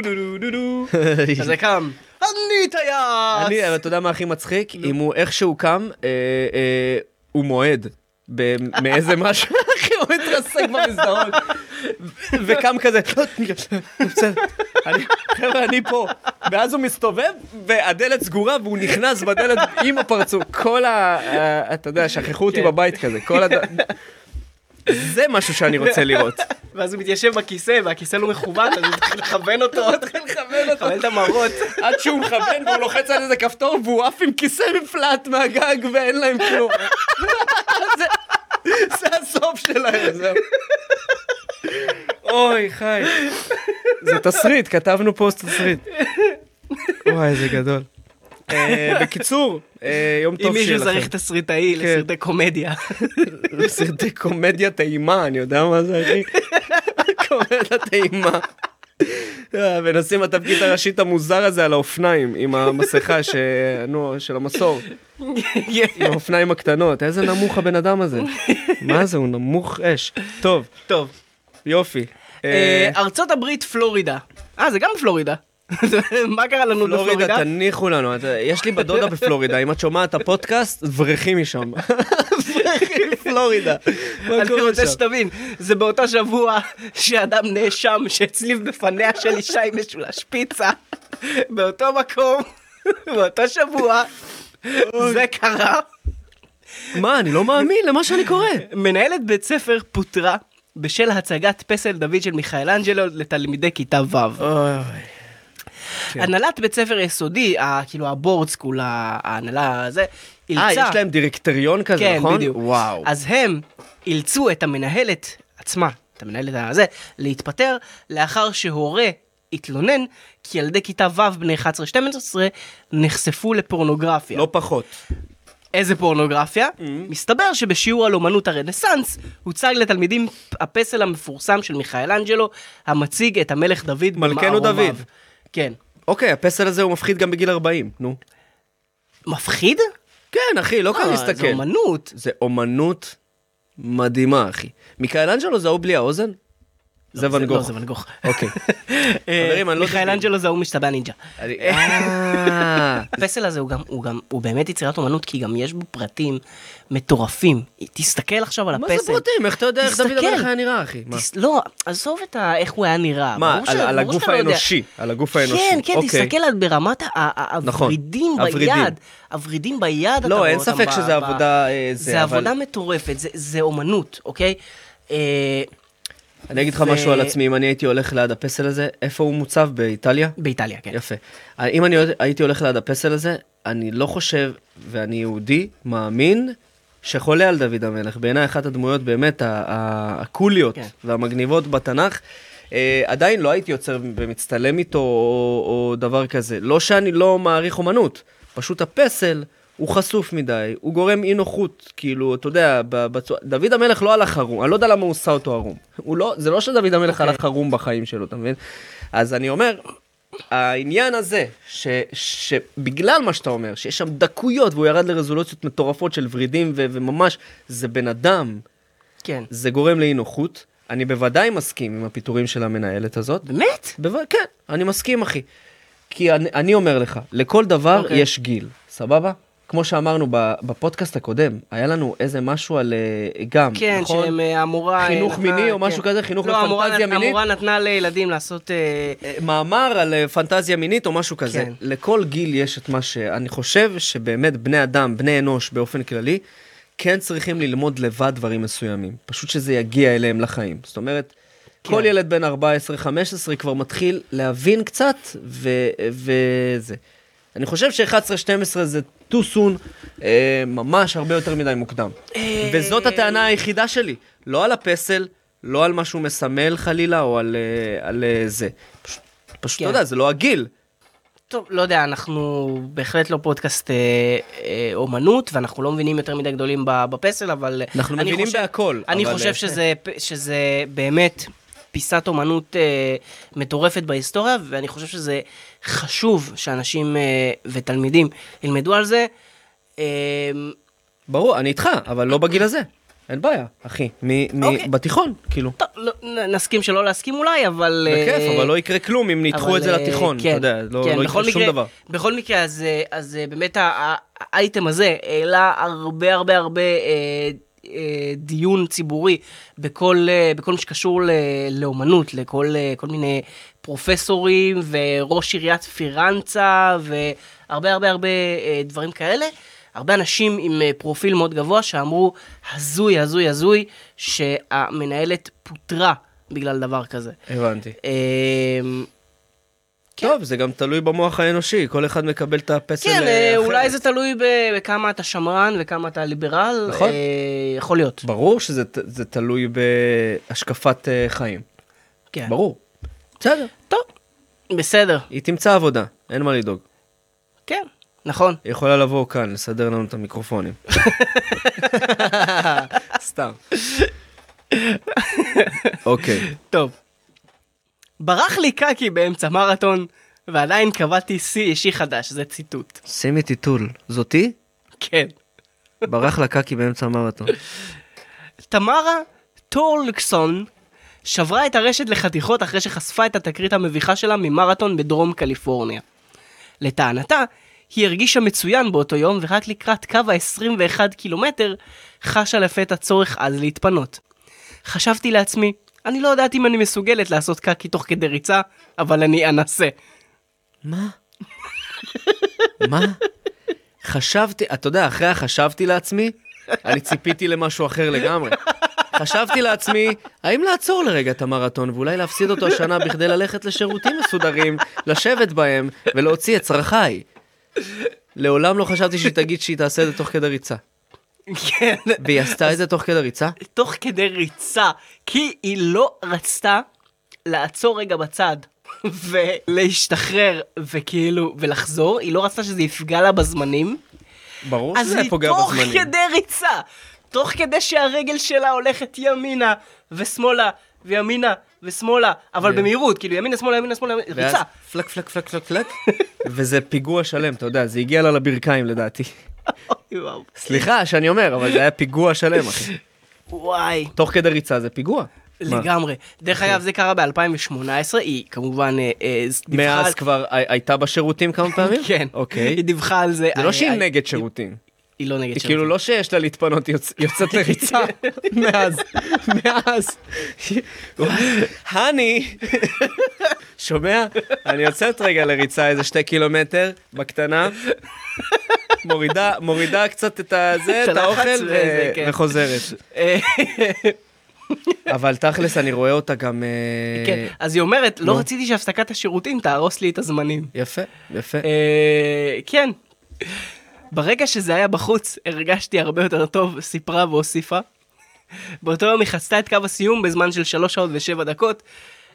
[LAUGHS] כזה קם, אני טייס! אני, אבל אתה יודע מה הכי מצחיק? אם הוא איכשהו קם, אה, אה, הוא מועד. מאיזה [LAUGHS] משהו, הוא מתרסק במסדרון. וקם כזה. אני- חבר'ה, אני פה. ואז הוא מסתובב, והדלת סגורה, והוא נכנס בדלת עם הפרצוף. כל ה... אתה יודע, שכחו אותי כן. בבית כזה. כל הד... זה משהו שאני רוצה לראות. ואז הוא מתיישב בכיסא, והכיסא לא מכוון, אז הוא מתחיל לכוון אותו. מתחיל לכוון אותו. לכוון את המראות. עד שהוא מכוון והוא לוחץ על איזה כפתור והוא עף עם כיסא מפלט מהגג ואין להם כלום. [LAUGHS] זה- זה הסוף שלהם, זהו. אוי, חי. זה תסריט, כתבנו פוסט תסריט. וואי, איזה גדול. אה, בקיצור, אה, יום אם טוב שיהיה מישהו לכם. צריך תסריטאי כן. לסרטי קומדיה. סרטי קומדיה טעימה, אני יודע מה זה, אחי? קומדיה טעימה. אה, ונשים התפקיד הראשית המוזר הזה על האופניים, עם המסכה ש... נו, של המסור, [LAUGHS] עם האופניים הקטנות. איזה נמוך הבן אדם הזה. מה זה, הוא נמוך אש. טוב, טוב. יופי. אה, אה, ארצות הברית, פלורידה. אה, זה גם פלורידה. [LAUGHS] מה קרה לנו פלורידה, בפלורידה? תניחו לנו, יש לי בדודה בפלורידה, אם את שומעת את הפודקאסט, ברחי משם. [LAUGHS] [LAUGHS] מה אני רוצה? שתבין, זה באותו שבוע שאדם נאשם שהצליב בפניה של אישה עם משולש פיצה. באותו מקום, [LAUGHS] באותו שבוע, זה קרה. מה, אני לא מאמין למה שאני קורא. מנהלת בית ספר פוטרה בשל הצגת פסל דוד של מיכאלנג'לו לתלמידי כיתה ו'. כן. הנהלת בית ספר יסודי, כאילו הבורד סקול, ההנהלה הזה, אה, אילצה... יש להם דירקטוריון כזה, כן, נכון? בדיוק. וואו. אז הם אילצו את המנהלת עצמה, את המנהלת הזה, להתפטר, לאחר שהורה התלונן כי ילדי כיתה ו' בני 11-12 נחשפו לפורנוגרפיה. לא פחות. איזה פורנוגרפיה? Mm-hmm. מסתבר שבשיעור על אומנות הרנסאנס הוצג לתלמידים הפסל המפורסם של מיכאלנג'לו, המציג את המלך דוד מלכנו במערומיו. דוד. כן. אוקיי, הפסל הזה הוא מפחיד גם בגיל 40, נו. מפחיד? כן, אחי, לא קל אה, להסתכל. זה אומנות. זה אומנות מדהימה, אחי. מיכאלנג'לו זה ההוא בלי האוזן? זה ואן לא, גוך. זה ואן גוך. אוקיי. [LAUGHS] חברים, אני לא... מיכאלנג'לו זה ההוא משתבע נינג'ה. אה, [LAUGHS] הפסל הזה הוא גם, הוא באמת יצירת אומנות, כי גם יש בו פרטים מטורפים. תסתכל עכשיו על מה הפסל. זה פרטים? איך אתה יודע איך דוד. המלך היה נראה, אחי? מה? לא, עזוב את. איך הוא היה נראה. מה, על- הגוף לא. האנושי, על הגוף האנושי. כן, כן, אוקיי. תסתכל ברמת נכון, הוורידים. ביד. הוורידים ביד, לא, אין ספק שזה עבודה, אה, זה, זה עבודה מטורפת, זה- זה אומנות, אוקיי? אני אגיד לך משהו על עצמי, אם אני הייתי הולך ליד הפסל הזה, איפה הוא מוצב? באיטליה? באיטליה, כן. יפה. אם אני הייתי הולך ליד הפסל הזה, אני לא חושב, ואני יהודי, מאמין, שחולה על דוד המלך. בעיניי אחת הדמויות באמת הקוליות כן. והמגניבות בתנ"ך. אה, עדיין לא הייתי יוצר ומצטלם איתו או, או דבר כזה. לא שאני לא מעריך אומנות, פשוט הפסל הוא חשוף מדי, הוא גורם אי נוחות, כאילו, אתה יודע, ב- בצורה... דוד המלך לא הלך ערום, אני לא יודע למה הוא עושה אותו ערום. לא, זה לא שדוד המלך אוקיי. הלך ערום בחיים שלו, אתה מבין? אז אני אומר, העניין הזה, ש, שבגלל מה שאתה אומר, שיש שם דקויות והוא ירד לרזולוציות מטורפות של ורידים ו, וממש, זה בן אדם, כן. זה גורם לאי נוחות. אני בוודאי מסכים עם הפיטורים של המנהלת הזאת. באמת? בו... כן, אני מסכים, אחי. כי אני, אני אומר לך, לכל דבר אוקיי. יש גיל, סבבה? כמו שאמרנו בפודקאסט הקודם, היה לנו איזה משהו על אה, גם, כן, נכון? שהם אה, המורה... אה, חינוך נתנה- מיני או כן. משהו כזה? חינוך לא, לפנטזיה מינית? המורה נתנה לילדים לעשות... אה, אה, מאמר על אה, פנטזיה מינית או משהו כזה. כן. לכל גיל יש את מה ש... אני חושב שבאמת בני אדם, בני אנוש באופן כללי, כן צריכים ללמוד לבד דברים מסוימים. פשוט שזה יגיע אליהם לחיים. זאת אומרת, כן. כל ילד בן 14-15 כבר מתחיל להבין קצת, ו- וזה. אני חושב ש-11-12 זה too soon, אה, ממש הרבה יותר מדי מוקדם. אה, וזאת הטענה היחידה שלי. לא על הפסל, לא על מה שהוא מסמל חלילה, או על, אה, על אה, זה. פשוט, פשוט כן. אתה יודע, זה לא הגיל. טוב, לא יודע, אנחנו בהחלט לא פודקאסט אה, אה, אומנות, ואנחנו לא מבינים יותר מדי גדולים בפסל, אבל... אנחנו מבינים חושב- בהכל, אני אבל, חושב אה, שזה, שזה באמת פיסת אומנות אה, מטורפת בהיסטוריה, ואני חושב שזה חשוב שאנשים אה, ותלמידים ילמדו על זה. אה, ברור, אני איתך, אבל לא בגיל הזה. אין בעיה, אחי. מ- מ- אוקיי. בתיכון, כאילו. טוב, לא, נסכים שלא להסכים אולי, אבל... אה, בכיף, אבל לא יקרה כלום אם נדחו את זה אה, לתיכון, אתה כן, יודע, לא כן, לא יקרה שום מקרה- דבר. בכל מקרה, אז, אה, אז אה, באמת האייטם הזה העלה הרבה הרבה הרבה אה, אה, דיון ציבורי בכל, אה, בכל מה שקשור לאומנות, לכל אה, כל מיני פרופסורים וראש עיריית פירנצה והרבה הרבה הרבה אה, דברים כאלה. הרבה אנשים עם אה, פרופיל מאוד גבוה שאמרו, הזוי, הזוי, הזוי, שהמנהלת פוטרה בגלל דבר כזה. הבנתי. אה, טוב, זה גם תלוי במוח האנושי, כל אחד מקבל את הפסל כן, אה, אה, אחרת. אולי זה תלוי בכמה אתה שמרן וכמה אתה ליברל. נכון. אה, יכול להיות. ברור שזה תלוי בהשקפת אה, חיים. כן. ברור. בסדר. טוב, בסדר. היא תמצא עבודה, אין מה לדאוג. כן, נכון. היא יכולה לבוא כאן, לסדר לנו את המיקרופונים. [LAUGHS] סתם. אוקיי. טוב. ברח לי קקי באמצע מרתון, ועדיין קבעתי שיא אישי חדש, זה ציטוט. שימי טיטול. זאתי? כן. ברח לה קקי באמצע המרתון. תמרה טורלקסון שברה את הרשת לחתיכות אחרי שחשפה את התקרית המביכה שלה ממרתון בדרום קליפורניה. לטענתה, היא הרגישה מצוין באותו יום, ורק לקראת קו ה-21 קילומטר חשה לפתע צורך עז להתפנות. חשבתי לעצמי, אני לא יודעת אם אני מסוגלת לעשות קקי תוך כדי ריצה, אבל אני אנסה. מה? מה? חשבתי, אתה יודע, אחרי החשבתי לעצמי, אני ציפיתי למשהו אחר לגמרי. חשבתי לעצמי, האם לעצור לרגע את המרתון ואולי להפסיד אותו השנה בכדי ללכת לשירותים מסודרים, לשבת בהם ולהוציא את צרכיי. לעולם לא חשבתי שהיא תגיד שהיא תעשה את זה תוך כדי ריצה. כן, והיא עשתה את זה תוך כדי ריצה? תוך כדי ריצה, כי היא לא רצתה לעצור רגע בצד [LAUGHS] ולהשתחרר וכאילו ולחזור, היא לא רצתה שזה יפגע לה בזמנים, ברור אז שזה היא פוגע תוך בזמנים. כדי ריצה, תוך כדי שהרגל שלה הולכת ימינה ושמאלה וימינה ושמאלה, אבל ו- במהירות, כאילו ימינה שמאלה ימינה שמאלה, ואז ריצה. פלק פלק פלק פלק פלק, [LAUGHS] וזה פיגוע שלם, אתה יודע, זה הגיע לה לברכיים לדעתי. סליחה שאני אומר, אבל זה היה פיגוע שלם, אחי. וואי. תוך כדי ריצה זה פיגוע. לגמרי. דרך אגב, זה קרה ב-2018, היא כמובן אה, אה, דיווחה מאז כבר הי- הייתה בשירותים כמה פעמים? כן. אוקיי. היא דיווחה על זה. זה לא שהיא נגד שירותים. היא לא נגד היא שירותים. כאילו לא שיש לה להתפנות, היא יוצ- יוצאת לריצה. [LAUGHS] מאז, מאז. הני, שומע? אני יוצאת רגע לריצה איזה שתי קילומטר, בקטנה. מורידה, מורידה קצת את הזה, את האוכל, ו- כן. וחוזרת. [LAUGHS] אבל תכלס אני רואה אותה גם... אה, כן, אז היא אומרת, לא. רציתי שהפסקת השירותים תהרוס לי את הזמנים. יפה, יפה. אה, כן. ברגע שזה היה בחוץ, הרגשתי הרבה יותר טוב, סיפרה והוסיפה. באותו יום היא חצתה את קו הסיום בזמן של 3 שעות ו-7 דקות.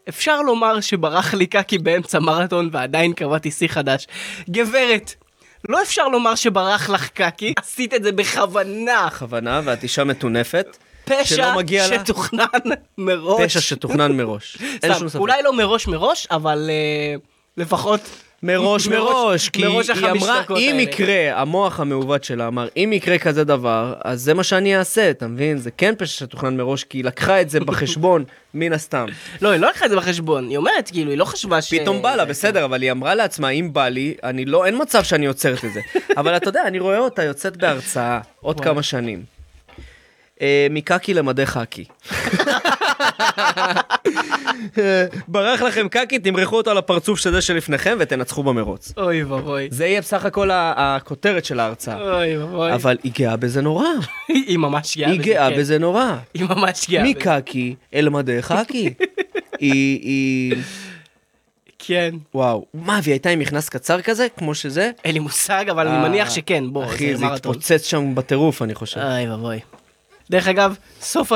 אפשר לומר שברח לי קקי באמצע מרתון ועדיין קבעתי שיא חדש. גברת, לא אפשר לומר שברח לך קקי, עשית את זה בכוונה. בכוונה, ואת אישה מטונפת. פשע לה. שתוכנן מראש. פשע שתוכנן מראש. אין שום ספק. אולי לא מראש מראש, אבל אה, לפחות... מראש מראש, כי מראש היא אמרה, אם האלה." יקרה, המוח המעוות שלה אמר, אם יקרה כזה דבר, אז זה מה שאני אעשה, אתה מבין? זה כן פשע שתוכנן מראש, כי היא לקחה את זה [LAUGHS] בחשבון, מן הסתם. לא, היא לא לקחה את זה בחשבון, היא אומרת, כאילו, היא לא חשבה ש... פתאום בא לה, בסדר, אבל היא אמרה לעצמה, אם בא לי, אני לא, אין מצב שאני עוצרת את זה. [LAUGHS] אבל אתה יודע, אני רואה אותה יוצאת בהרצאה עוד כמה שנים. אה, מקקי למדי חקי. [LAUGHS] ברח לכם קקי, תמרחו אותו על הפרצוף של זה שלפניכם ותנצחו במרוץ. אוי ואבוי. זה יהיה בסך הכל הכותרת של ההרצאה. אוי ואבוי. אבל היא גאה בזה נורא. [LAUGHS] היא ממש גאה היא בזה, גאה כן. בזה נורא. היא ממש גאה בזה. מקקי אל מדי חקי. [LAUGHS] היא, היא... כן. וואו. מה, והיא הייתה עם מכנס קצר כזה, כמו שזה? אין לי מושג, אבל אני אה, מניח שכן, בוא, אחי, זה. התפוצץ שם בטירוף, אני חושב. אוי ואבוי. דרך אגב,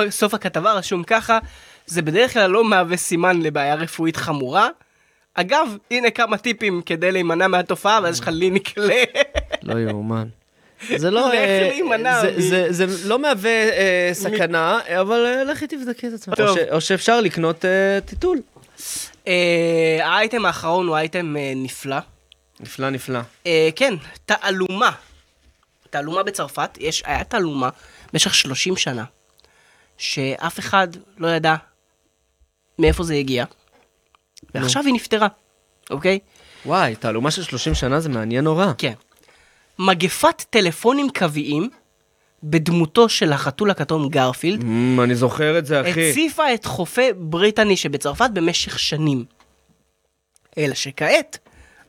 סוף הכתבה רשום ככה, זה בדרך כלל לא מהווה סימן לבעיה רפואית חמורה. אגב, הנה כמה טיפים כדי להימנע מהתופעה, ואז יש לך לינק ל... לא יאומן. זה לא... [LAUGHS] לך אה, להימנע זה- לא מהווה אה, סכנה, אבל אה, לכי תבדקי את עצמך. או שאפשר לקנות טיטול. האייטם האחרון הוא אייטם נפלא. נפלא, נפלא. כן, תעלומה. תעלומה בצרפת, יש, היה תעלומה במשך 30 שנה, שאף אחד לא ידע מאיפה זה הגיע, ועכשיו היא נפטרה, אוקיי? וואי, תעלומה של 30 שנה זה מעניין נורא. כן. מגפת טלפונים קוויים בדמותו של החתול הכתום גרפילד, אמ, אני זוכר את זה, אחי. הציפה את חופי בריטני שבצרפת במשך שנים. אלא שכעת,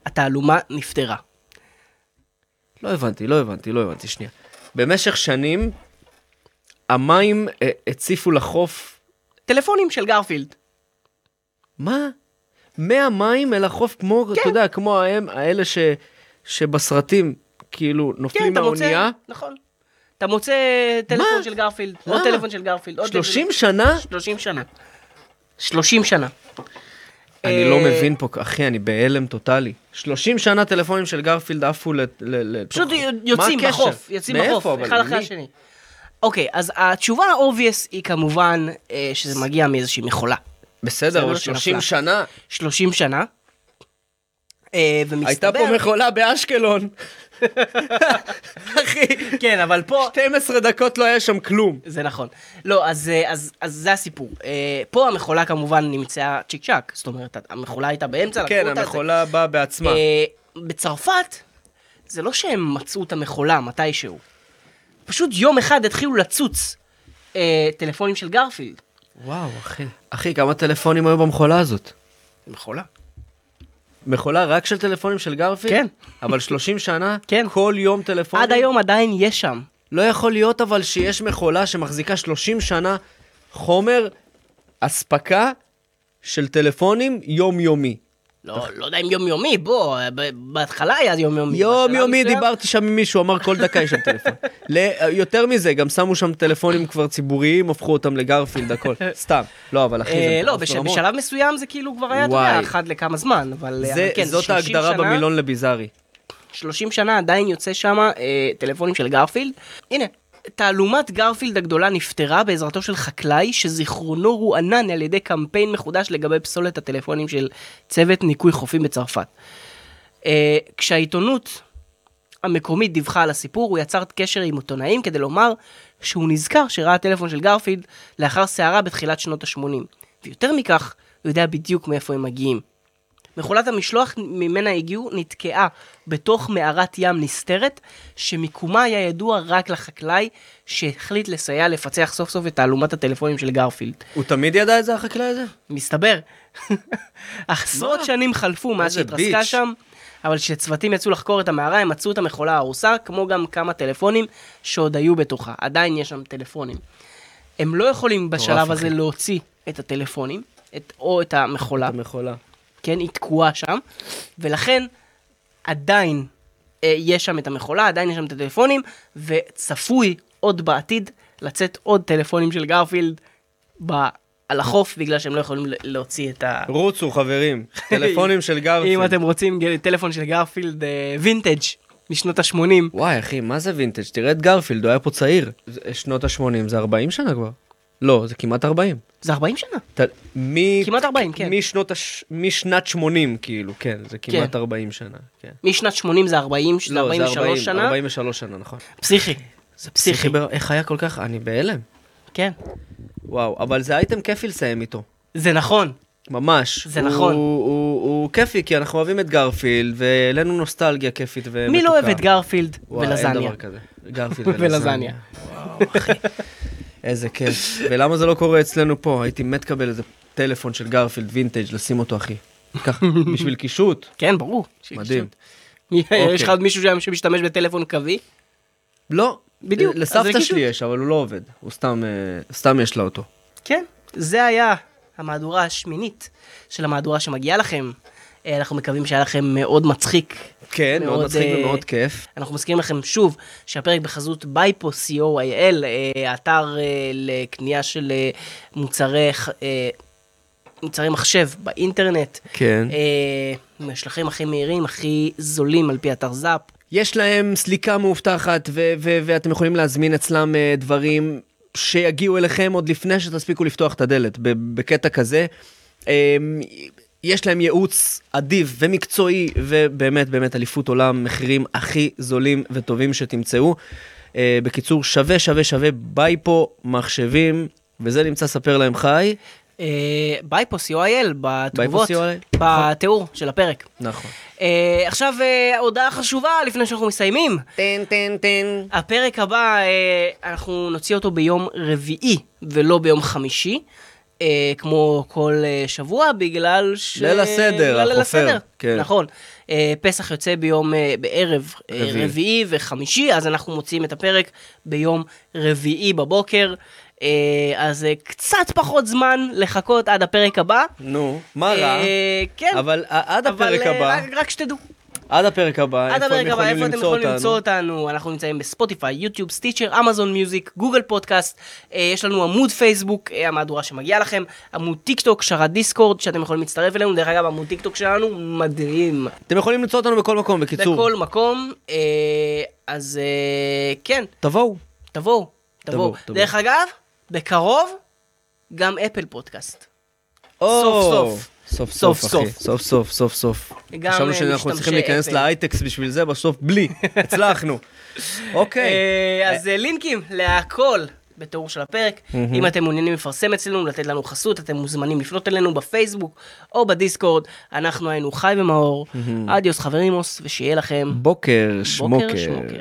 התעלומה נפתרה. לא הבנתי, לא הבנתי, לא הבנתי, שנייה. במשך שנים, המים אה, הציפו לחוף, טלפונים של גרפילד. מה? מהמים אל החוף, כמו, כן. אתה יודע, כמו ההם, האלה ש, שבסרטים, כאילו, כן, נופלים אתה מוצא, מהאונייה. נכון. אתה מוצא טלפון מה? של גרפילד, מה? עוד טלפון של גרפילד, עוד 30 טלפון- שנה? 30 שנה. 30 שנה. אני לא אה, מבין פה, אחי, אני בהלם טוטאלי. 30 שנה טלפונים של גרפילד עפו ל... ל, ל פשוט יוצאים? בחוף, יוצאים בחוף? אחד אחרי? השני. אוקיי, אז התשובה ה obvious היא כמובן אה, שזה מגיע מאיזושהי מכולה. בסדר, אבל בסדר, 30 שנפלה. שנה. 30 שנה. אה, ומסתבר... הייתה פה מכולה באשקלון. אחי, כן, אבל פה... 12 דקות לא היה שם כלום. זה נכון. לא, אז, אה, אז, אז זה הסיפור. אה, פה המכולה כמובן נמצאה צ'יק צ'אק, זאת אומרת, המכולה הייתה באמצע, כן, המכולה באה בעצמה. אה, בצרפת, זה לא שהם מצאו את המכולה מתישהו. פשוט יום אחד התחילו לצוץ אה, טלפונים של גרפילד. וואו, אחי. אחי, כמה טלפונים היו במכולה הזאת? מכולה? מכולה רק של טלפונים של גרפילד? כן. אבל 30 שנה? כן. כל יום טלפונים? עד היום עדיין יש שם. לא יכול להיות אבל שיש מכולה שמחזיקה 30 שנה חומר אספקה של טלפונים יומיומי. לא, לא יודע אם יומיומי, בוא, בהתחלה היה יומיומי. יומיומי, דיברתי שם עם מישהו, אמר כל דקה יש שם טלפון. יותר מזה, גם שמו שם טלפונים כבר ציבוריים, הפכו אותם לגרפילד, הכל. סתם. לא, אבל אחי, אה, זה לא, מטורף בש- ברמות. בשלב מסוים זה כאילו כבר היה, אתה. יודע, אחת לכמה זמן, אבל זה- אבל כן, זאת 30 ההגדרה שנה- במילון לביזארי. 30 שנה עדיין יוצא שם אה, טלפונים של גרפילד. הנה, תעלומת גרפילד הגדולה נפתרה בעזרתו של חקלאי שזיכרונו רוענן על ידי קמפיין מחודש לגבי פסולת הטלפונים של צוות ניקוי חופים בצרפת. אה, כשהעיתונות המקומית דיווחה על הסיפור, הוא יצר קשר עם עיתונאים כדי לומר שהוא נזכר שראה טלפון של גרפילד לאחר סערה בתחילת שנות ה-80. ויותר מכך, הוא יודע בדיוק מאיפה הם מגיעים. מכולת המשלוח ממנה הגיעו נתקעה בתוך מערת ים נסתרת, שמיקומה היה ידוע רק לחקלאי שהחליט לסייע לפצח סוף סוף את תעלומת הטלפונים של גרפילד. הוא תמיד ידע את זה, החקלאי הזה? מסתבר, [LAUGHS] עשרות? שנים חלפו מאז שהתרסקה. שם, אבל כשצוותים יצאו לחקור את המערה, הם מצאו את המכולה ההרוסה, כמו גם כמה טלפונים שעוד היו בתוכה. עדיין יש שם טלפונים. הם לא יכולים בשלב הזה. להוציא את הטלפונים, את, או את המכולה. המכולה. כן, היא תקועה שם, ולכן עדיין אה, יש שם את המכולה, עדיין יש שם את הטלפונים, וצפוי עוד בעתיד לצאת עוד טלפונים של גרפילד ב... על החוף, בגלל שהם לא יכולים להוציא את ה... רוצו, חברים. [LAUGHS] טלפונים של גרפילד. אם אתם רוצים טלפון של גרפילד אה, וינטג' משנות ה-80, וואי, אחי, מה זה וינטג'? תראה את גרפילד, הוא היה פה צעיר. זה- שנות ה-80, זה 40 שנה כבר. לא, זה כמעט 40. זה 40 שנה. אתה- מ... כמעט 40, כן. משנות הש... משנת 80, כאילו, כן, זה כמעט 40 שנה, כן. משנת 80 זה 40, זה לא, 43 שנה. 43 שנה, נכון. פסיכי. זה פסיכי. בר- איך היה כל כך? אני בהלם. כן. וואו, אבל זה אייטם כיפי לסיים איתו. זה נכון. ממש. זה הוא- נכון. הוא, הוא, הוא כיפי, כי אנחנו אוהבים את גרפילד, והעלינו נוסטלגיה כיפית ומתוקה. מי לא אוהב את גרפילד וואי, אין ולזניה? דבר כזה. גרפילד [LAUGHS] ולזניה. ולזניה. וואו, אחי. איזה כיף. ולמה זה לא קורה אצלנו פה? הייתי מת לקבל איזה טלפון של גרפילד וינטג', לשים אותו, אחי. ככה, [LAUGHS] בשביל קישוט. כן, ברור. מדהים. אוקיי. יש לך עוד מישהו שמשתמש בטלפון קווי? לא. בדיוק, לסבתא. שלי יש, אבל הוא לא עובד. הוא סתם, אה, סתם יש לה אותו. כן. זה היה המהדורה השמינית של המהדורה שמגיעה לכם. אה, אנחנו מקווים שהיה לכם מאוד מצחיק. כן, מאוד מצחיק אה, ומאוד כיף. אנחנו מזכירים לכם שוב שהפרק בחסות בייפו co.il, אה, אתר אה, לקנייה של אה, מוצרי, אה, מוצרי מחשב באינטרנט. כן. אה, משלחים הכי מהירים, הכי זולים על פי אתר זאפ. יש להם סליקה מאובטחת, ו- ו- ואתם יכולים להזמין אצלם אה, דברים שיגיעו אליכם עוד לפני שתספיקו לפתוח את הדלת, בקטע כזה. אה, יש להם ייעוץ אדיב ומקצועי, ובאמת, באמת אליפות עולם, מחירים הכי זולים וטובים שתמצאו. אה, בקיצור, שווה, שווה, שווה, ביי פה, מחשבים, וזה נמצא ספר להם חי. אה, בייפוס UIL בתגובות, UIL. בתיאור של הפרק. נכון. אה, עכשיו אה, הודעה חשובה לפני שאנחנו מסיימים. טן טן טן. הפרק הבא, אה, אנחנו נוציא אותו ביום רביעי ולא ביום חמישי. אה, כמו כל אה, שבוע, בגלל ש... ליל הסדר, ליל הסדר, כן. נכון. אה, פסח יוצא ביום, אה, בערב אה, רביעי. רביעי וחמישי, אז אנחנו מוציאים את הפרק ביום רביעי בבוקר. אה, אז אה, קצת פחות זמן לחכות עד הפרק הבא. נו, מה רע? אה, כן. אבל עד הפרק אבל, אה, הבא, רק, רק שתדעו. עד הפרק הבא, עד איפה הפרק הבא, איפה אתם יכולים למצוא אותנו? אנחנו נמצאים בספוטיפיי, יוטיוב, סטיצ'ר, אמזון מיוזיק, גוגל פודקאסט, אה, יש לנו עמוד פייסבוק, אה, המהדורה שמגיעה לכם, עמוד טיק טוק, שרת דיסקורד, שאתם יכולים להצטרף אלינו, דרך אגב, עמוד טיק טוק שלנו מדהים. אתם יכולים למצוא אותנו בכל מקום, בקיצור. בכל מקום, אה, אז כן, תבואו. תבואו, תבואו. תבואו. דרך אגב, בקרוב, גם אפל פודקאסט. או, סוף. סוף סוף, סוף, אחי. סוף סוף, סוף סוף. גם חשבנו שאנחנו צריכים להיכנס להייטקס בשביל זה, בסוף בלי, [LAUGHS] הצלחנו. אוקיי. אה, אז אה, אה, לינקים להכל. בתיאור של הפרק. אם אתם מעוניינים לפרסם אצלנו, לתת לנו חסות, אתם מוזמנים לפנות אלינו בפייסבוק או בדיסקורד. אנחנו היינו חי ומאור, mm-hmm. אדיוס חברימוס, ושיהיה לכם בוקר שמוקר. בוקר שמוקר.